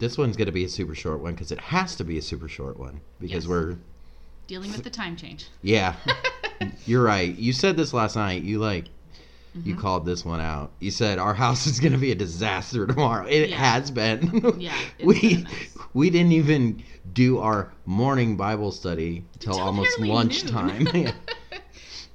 this one's going to be a super short one because it has to be a super short one because Yes. we're Dealing with the time change. yeah. You're right. You said this last night. You like you Mm-hmm. called this one out. You said our house is going to be a disaster tomorrow. It Yeah. has been. Yeah, we been we didn't even do our morning Bible study till Until almost lunchtime.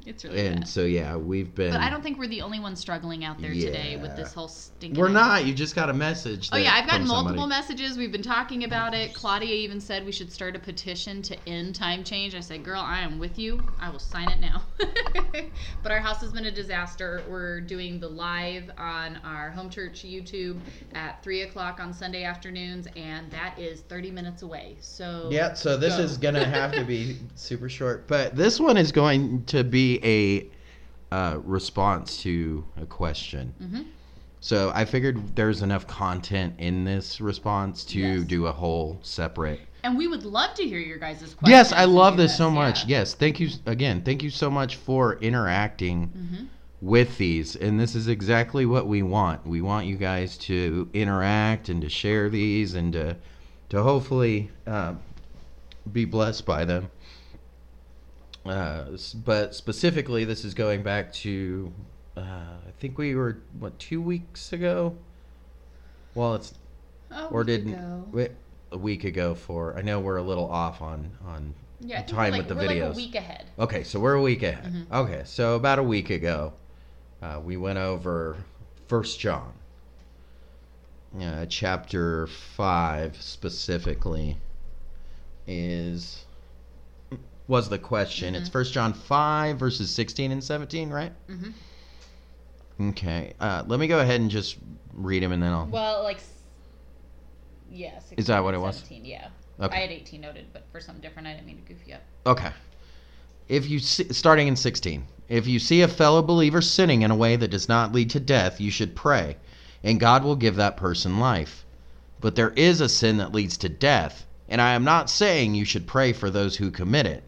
it's really and bad. so yeah, we've been But I don't think we're the only ones struggling out there today with this whole stinking. We're not. You just got a message. Oh yeah, I've gotten multiple somebody. messages. We've been talking about it. Claudia even said we should start a petition to end time change. I said, "Girl, I am with you. I will sign it now." but our house has been a disaster. We're doing the live on our home church YouTube at three o'clock on Sunday afternoons, and that is thirty minutes away. So Yeah, so this Go. is gonna have to be super short, but this one is going to be a uh, response to a question. Mhm. So I figured there's enough content in this response to Yes. do a whole separate. and we would love to hear your guys' questions. Yes, I love do this so much. yeah. Yes, thank you again. Thank you so much for interacting Mhm. with these, and this is exactly what we want. We want you guys to interact and to share these and to to hopefully uh, be blessed by them. Uh, but specifically, this is going back to uh, I think we were what two weeks ago. Well, it's Oh, or didn't wait, a week ago for. I know we're a little off on on Yeah, time we're with the videos. Like a week ahead. Okay, so we're a week ahead. Mhm. Okay, so about a week ago, uh, we went over First John, uh, chapter five specifically is was the question. It's Mhm. First John five verses sixteen and seventeen, right? hmm Okay, uh, let me go ahead and just read them, and then I'll. Well, like, yeah. Is that what it was? 17, yeah. Okay. I had 18 noted, but for something different, I didn't mean to goof you up. Okay. If you see, starting in 16, if you see a fellow believer sinning in a way that does not lead to death, you should pray, and God will give that person life. But there is a sin that leads to death, and I am not saying you should pray for those who commit it.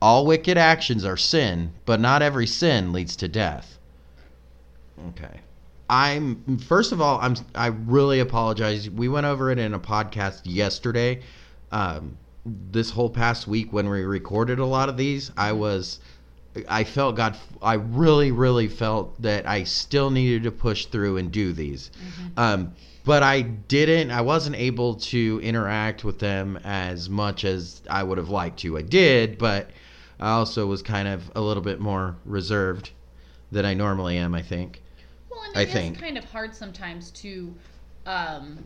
All wicked actions are sin, but not every sin leads to death. Okay. I'm first of all, I'm I really apologize. We went over it in a podcast yesterday. Um, this whole past week when we recorded a lot of these, I was I felt God I really really felt that I still needed to push through and do these. Um, but I didn't I wasn't able to interact with them as much as I would have liked to. I did, but I also was kind of a little bit more reserved than I normally am, I think. Well, and I it is think. kind of hard sometimes to. Um,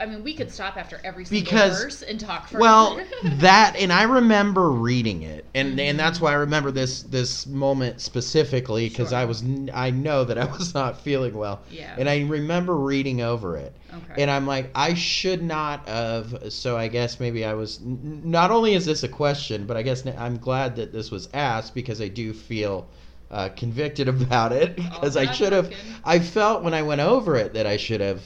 I mean, we could stop after every single Because- verse and talk for Well, that and I remember reading it, and and that's Mm-hmm. why I remember this this moment specifically because I was I know that I was not feeling well, Yeah. and I remember reading over it, Okay. and I'm like I should not have. So I guess maybe I was. Not only is this a question, but I guess I'm glad that this was asked because I do feel. Uh, convicted about it because I should have. I felt when I went over it that I should have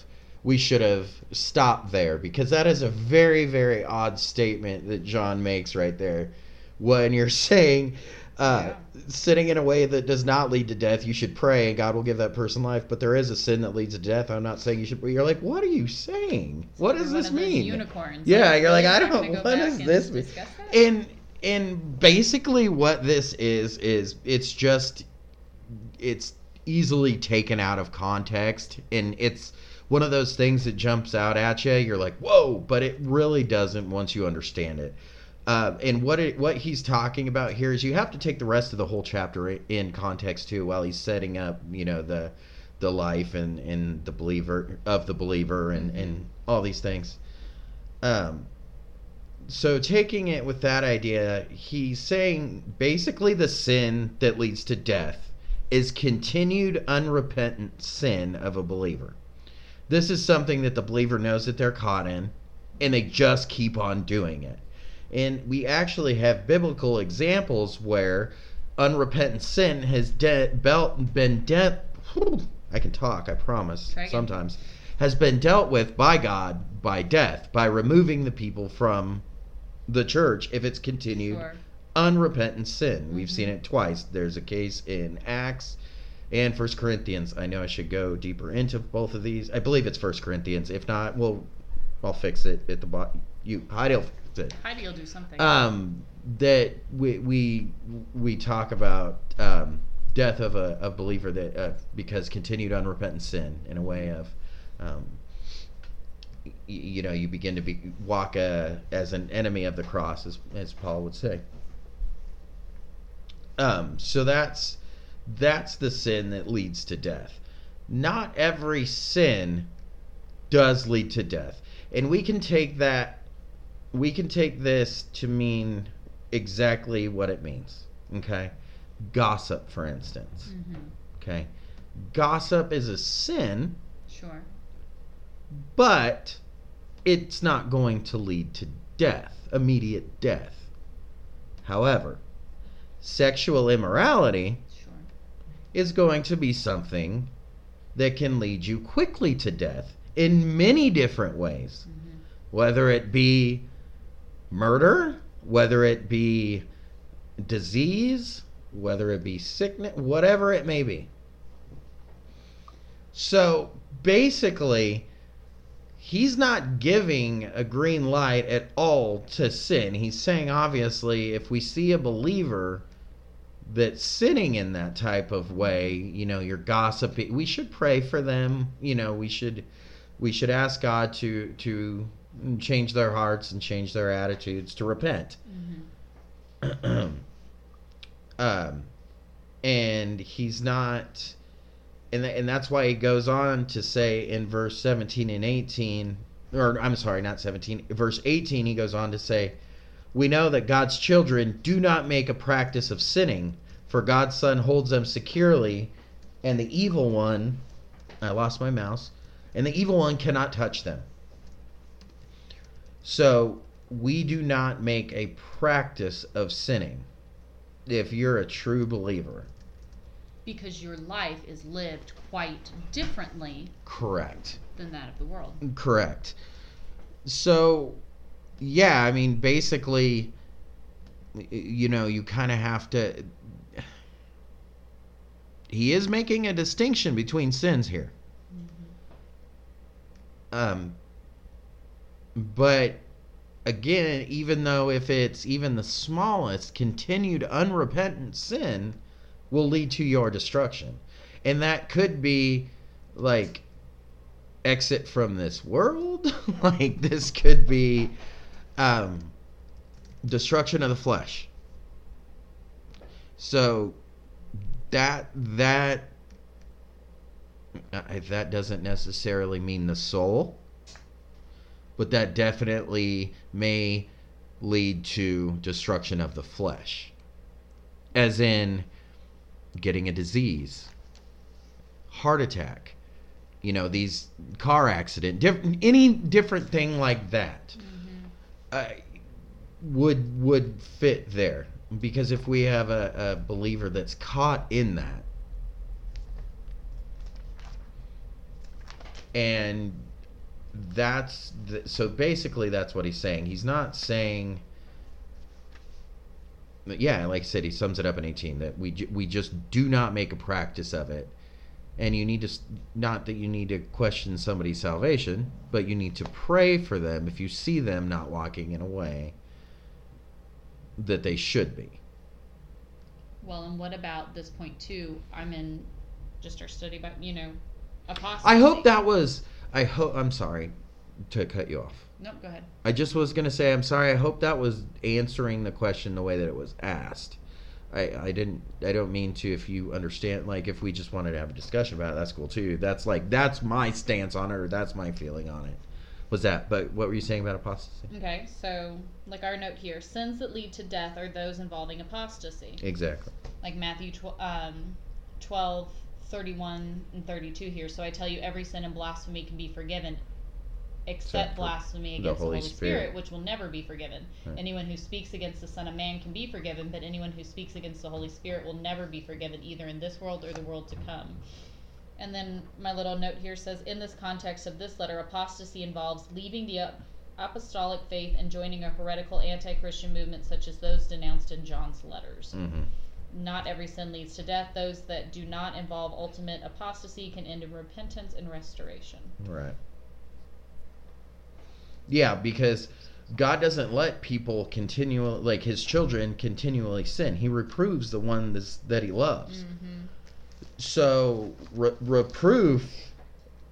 we should have stopped there because that is a very very odd statement that John makes right there. When you're saying uh, sitting in a way that does not lead to death you should pray and God will give that person life. But there is a sin that leads to death. I'm not saying you should but you're like what are you saying? What does this mean? Unicorns. Yeah, you're like. I don't- what does this mean? and and basically what this is is it's just it's easily taken out of context. And it's one of those things that jumps out at you you're like whoa but it really doesn't once you understand it uh, and what it, what he's talking about here is you have to take the rest of the whole chapter in context too while he's setting up you know the the life and and the believer of the believer and and all these things um so taking it with that idea, he's saying basically the sin that leads to death is continued unrepentant sin of a believer. This is something that the believer knows that they're caught in, and they just keep on doing it. And we actually have biblical examples where unrepentant sin has de- belt- been dealt. I can talk, I promise. Sometimes has been dealt with by God by death, by removing the people from the church if it's continued Sure. unrepentant sin. We've Mhm. seen it twice. There's a case in Acts and First Corinthians. I know I should go deeper into both of these. I believe it's First Corinthians. If not, we'll I'll fix it at the bottom. You Heidi will fix it. Heidi will do something. Um, that we we we talk about um, death of a, a believer that uh, because continued unrepentant sin in a way of. Um, y- you know, you begin to be walk uh, as an enemy of the cross, as, as Paul would say. Um, so that's that's the sin that leads to death. Not every sin does lead to death, and we can take that we can take this to mean exactly what it means. Okay, gossip, for instance. hmm Okay, gossip is a sin, Sure. but it's not going to lead to death, immediate death. However, sexual immorality. Is going to be something that can lead you quickly to death in many different ways. hmm Whether it be murder, whether it be disease, whether it be sickness, whatever it may be. So basically, he's not giving a green light at all to sin. He's saying, obviously, if we see a believer that's sitting in that type of way, you know, you're gossiping, we should pray for them. You know, we should we should ask God to to change their hearts and change their attitudes to repent. hmm um, and he's not, and th- and that's why he goes on to say in verse seventeen and eighteen, or I'm sorry, not seventeen, verse eighteen, he goes on to say, "We know that God's children do not make a practice of sinning, for God's Son holds them securely, and the evil one, I lost my mouse, and the evil one cannot touch them." So we do not make a practice of sinning if you're a true believer. Because your life is lived quite differently Correct. than that of the world. Correct. So, yeah, I mean, basically, you know, you kind of have to. He is making a distinction between sins here. Um, but again, even though if it's even the smallest, continued unrepentant sin will lead to your destruction. And that could be like exit from this world. like this could be um, destruction of the flesh. So that that that doesn't necessarily mean the soul, but that definitely may lead to destruction of the flesh, as in getting a disease, heart attack, you know, these car accident, diff- any different thing like that uh, would would fit there. Because if we have a, a believer that's caught in that and that's the, so basically that's what he's saying. He's not saying yeah like i said he sums it up in 18 that we we just do not make a practice of it and you need to not that you need to question somebody's salvation but you need to pray for them if you see them not walking in a way that they should be Well, and what about this point too? I'm in just our study but you know apostasy. i hope that was i hope i'm sorry to cut you off Nope. Go ahead. I just was gonna say I'm sorry. I hope that was answering the question the way that it was asked. I, I didn't I don't mean to if you understand like if we just wanted to have a discussion about it that's cool too. That's like that's my stance on it or that's my feeling on it. Was that but what were you saying about apostasy? Okay, so like our note here, sins that lead to death are those involving apostasy. Exactly. Like Matthew tw- um, 12, 31, and 32 here. So I tell you, every sin and blasphemy can be forgiven, except Except for blasphemy against the Holy Spirit. Which will never be forgiven. Right. Anyone who speaks against the Son of Man can be forgiven, but anyone who speaks against the Holy Spirit will never be forgiven, either in this world or the world to come. And then my little note here says, in this context of this letter, apostasy involves leaving the ap- apostolic faith and joining a heretical anti-Christian movement such as those denounced in John's letters. Mm-hmm. Not every sin leads to death. Those that do not involve ultimate apostasy can end in repentance and restoration. Right. Yeah, because God doesn't let people continually, like his children, continually sin. He reproves the one that's, that he loves. Mm-hmm. So re- reproof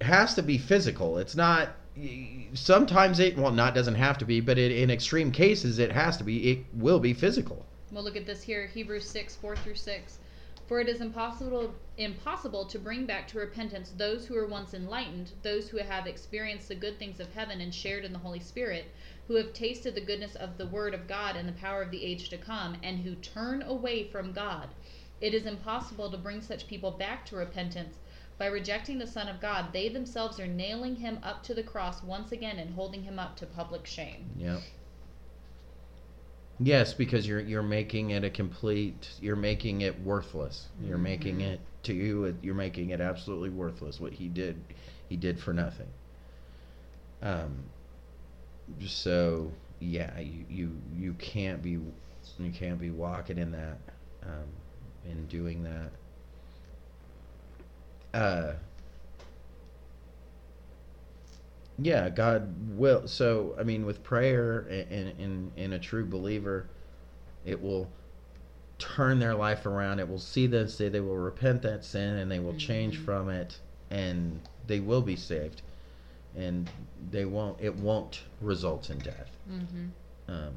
has to be physical. It's not. Sometimes it well not doesn't have to be, but it, in extreme cases it has to be. It will be physical. Well, look at this here Hebrews 6 4 through 6. For it is impossible, impossible to bring back to repentance those who were once enlightened, those who have experienced the good things of heaven and shared in the Holy Spirit, who have tasted the goodness of the Word of God and the power of the age to come, and who turn away from God. It is impossible to bring such people back to repentance. By rejecting the Son of God, they themselves are nailing him up to the cross once again and holding him up to public shame. Yep. Yes, because you're you're making it a complete. You're making it worthless. You're making Mhm. it to you. You're making it absolutely worthless. What he did, he did for nothing. Um. So yeah, you you you can't be you can't be walking in that, um, and doing that. Uh. Yeah, God will. So, I mean, with prayer and in in a true believer, it will turn their life around. It will see this. They, they will repent that sin and they will change Mhm. from it, and they will be saved, and they won't. It won't result in death. Mm-hmm. Um,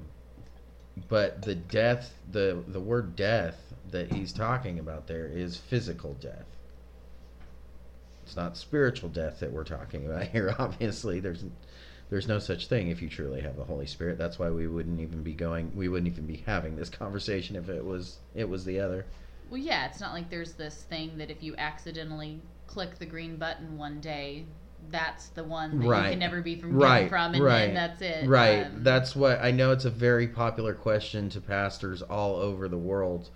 but the death, the the word death that he's talking about there is physical death. It's not spiritual death that we're talking about here. Obviously, there's there's no such thing if you truly have the Holy Spirit. That's why we wouldn't even be going. We wouldn't even be having this conversation if it was it was the other. Well, yeah, it's not like there's this thing that if you accidentally click the green button one day, that's the one that you can never be from Right, from, and right, then that's it. Right. Um, That's what I know. It's a very popular question to pastors all over the world.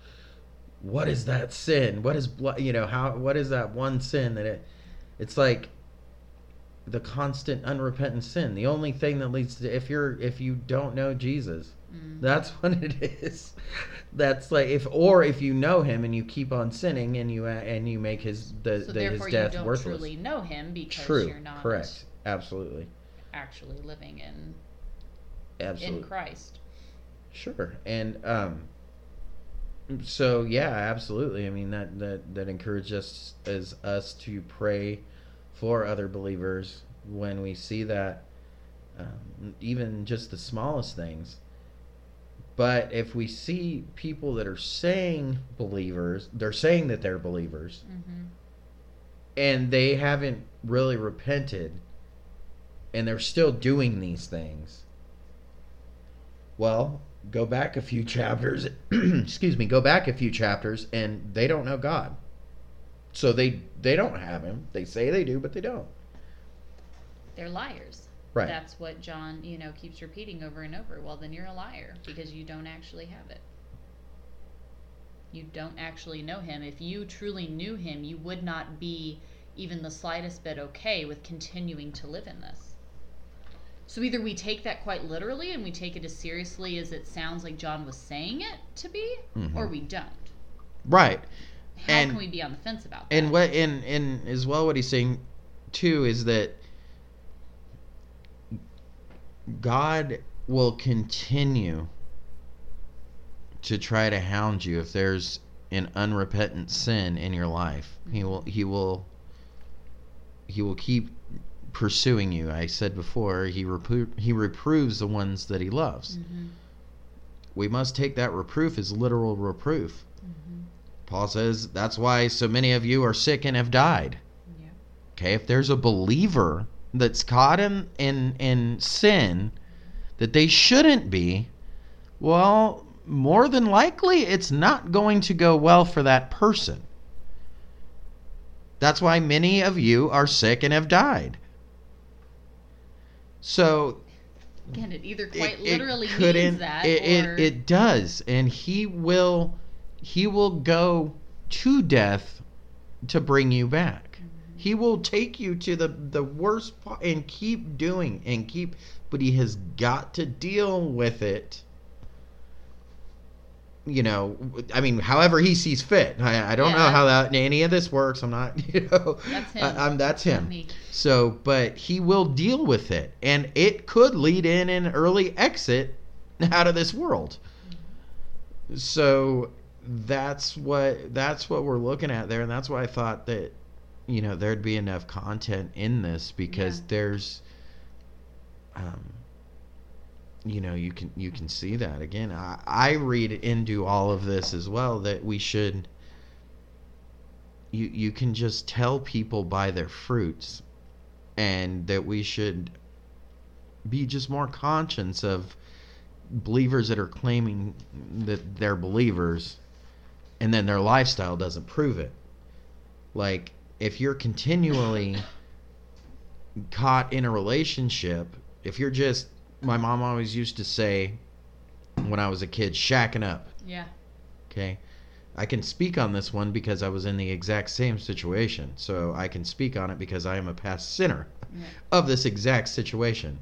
What is that sin? What is you know how? What is that one sin that it? It's like the constant unrepentant sin. The only thing that leads to if you're if you don't know Jesus, mm. that's what it is. That's like if or if you know him and you keep on sinning and you and you make his the, so the his therefore you death don't worthless. truly know him because True. you're not Correct. Absolutely. actually living in Absolutely. in Christ. Sure. And um so yeah, absolutely. I mean that that that encourages us as us to pray for other believers when we see that um, even just the smallest things. But if we see people that are saying believers, they're saying that they're believers Mm-hmm. and they haven't really repented and they're still doing these things well go back a few chapters excuse me go back a few chapters and they don't know god so they they don't have him they say they do but they don't They're liars. right That's what John, you know, keeps repeating over and over. Well, then you're a liar because you don't actually have it. You don't actually know him. If you truly knew him, you would not be even the slightest bit okay with continuing to live in this. So either we take that quite literally and we take it as seriously as it sounds like John was saying it to be, Mhm. or we don't. right How And- can we be on the fence about that? and what and and as well what he's saying too is that god will continue to try to hound you if there's an unrepentant sin in your life. He will he will he will keep pursuing you. I said before he repro- he reproves the ones that he loves. Mhm, we must take that reproof as literal reproof. Mhm. Paul says that's why so many of you are sick and have died Yeah. Okay, if there's a believer that's caught in in in sin that they shouldn't be, well, more than likely it's not going to go well for that person. That's why many of you are sick and have died. So Again, it either quite it literally couldn't- means that, it, or it it does, and he will he will go to death to bring you back. Mm-hmm. He will take you to the the worst part and keep doing and keep, but he has got to deal with it you know, I mean, however he sees fit. I, I don't know how that any of this works. I'm not, you know, That's him. I, am that's him. So, but he will deal with it, and it could lead in an early exit out of this world. So that's what that's what we're looking at there, and that's why I thought that you know there'd be enough content in this because Yeah. there's, um, you know, you can you can see that again. I, I read into all of this as well that we should. You you can just tell people by their fruits and that we should be just more conscious of believers that are claiming that they're believers and then their lifestyle doesn't prove it. Like if you're continually caught in a relationship, if you're just my mom always used to say when I was a kid, shacking up. Yeah. Okay. I can speak on this one because I was in the exact same situation. So I can speak on it because I am a past sinner Yeah. of this exact situation.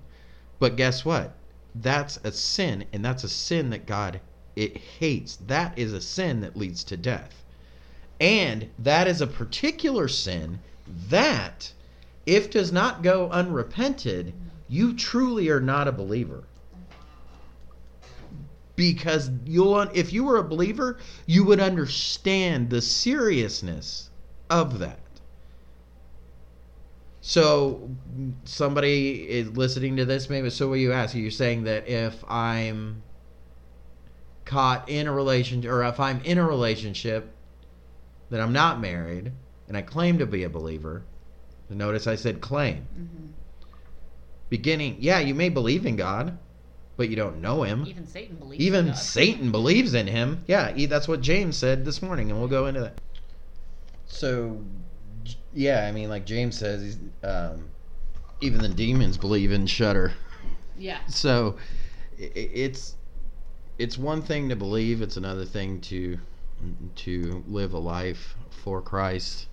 But guess what? That's a sin, and that's a sin that God it hates. That is a sin that leads to death. And that is a particular sin that if does not go unrepented, you truly are not a believer. Because you'll if you were a believer, you would understand the seriousness of that. So somebody is listening to this maybe so what you ask you're saying that if I'm caught in a relation or if I'm in a relationship that I'm not married and I claim to be a believer notice I said claim hmm beginning yeah you may believe in God but you don't know him Even Satan believes. in even God. Satan believes in him. Yeah, that's what James said this morning, and we'll go into that. So, yeah, I mean, like James says, um, even the demons believe in Shudder. Yeah. So, i- i it's it's one thing to believe; it's another thing to to live a life for Christ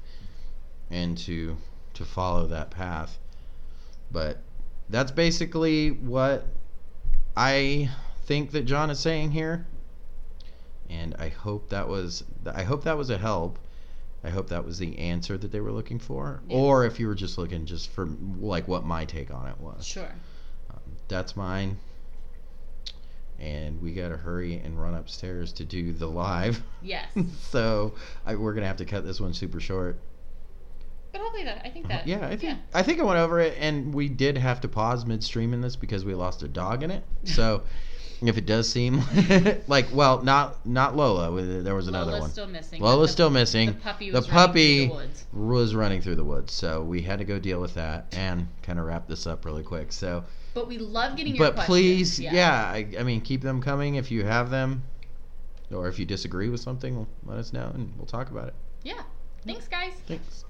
and to to follow that path. But that's basically what I think that John is saying here, and I hope that was I hope that was a help. I hope that was the answer that they were looking for, Yeah. or if you were just looking just for like what my take on it was. Sure. Um, that's mine, and we gotta hurry and run upstairs to do the live. Yes. so I, we're gonna have to cut this one super short. But hopefully that I think that. Yeah, I think I think I went over it, and we did have to pause midstream in this because we lost a dog in it. So, if it does seem like, well, not not Lola, there was another Lola's one. still missing. Lola's The- still missing. The puppy The was running through puppy the woods. was running through the woods, so we had to go deal with that and kind of wrap this up really quick. So, But we love getting your but questions. please, yeah, I, I mean, keep them coming if you have them, or if you disagree with something, let us know and we'll talk about it. Yeah. Thanks, guys. Thanks.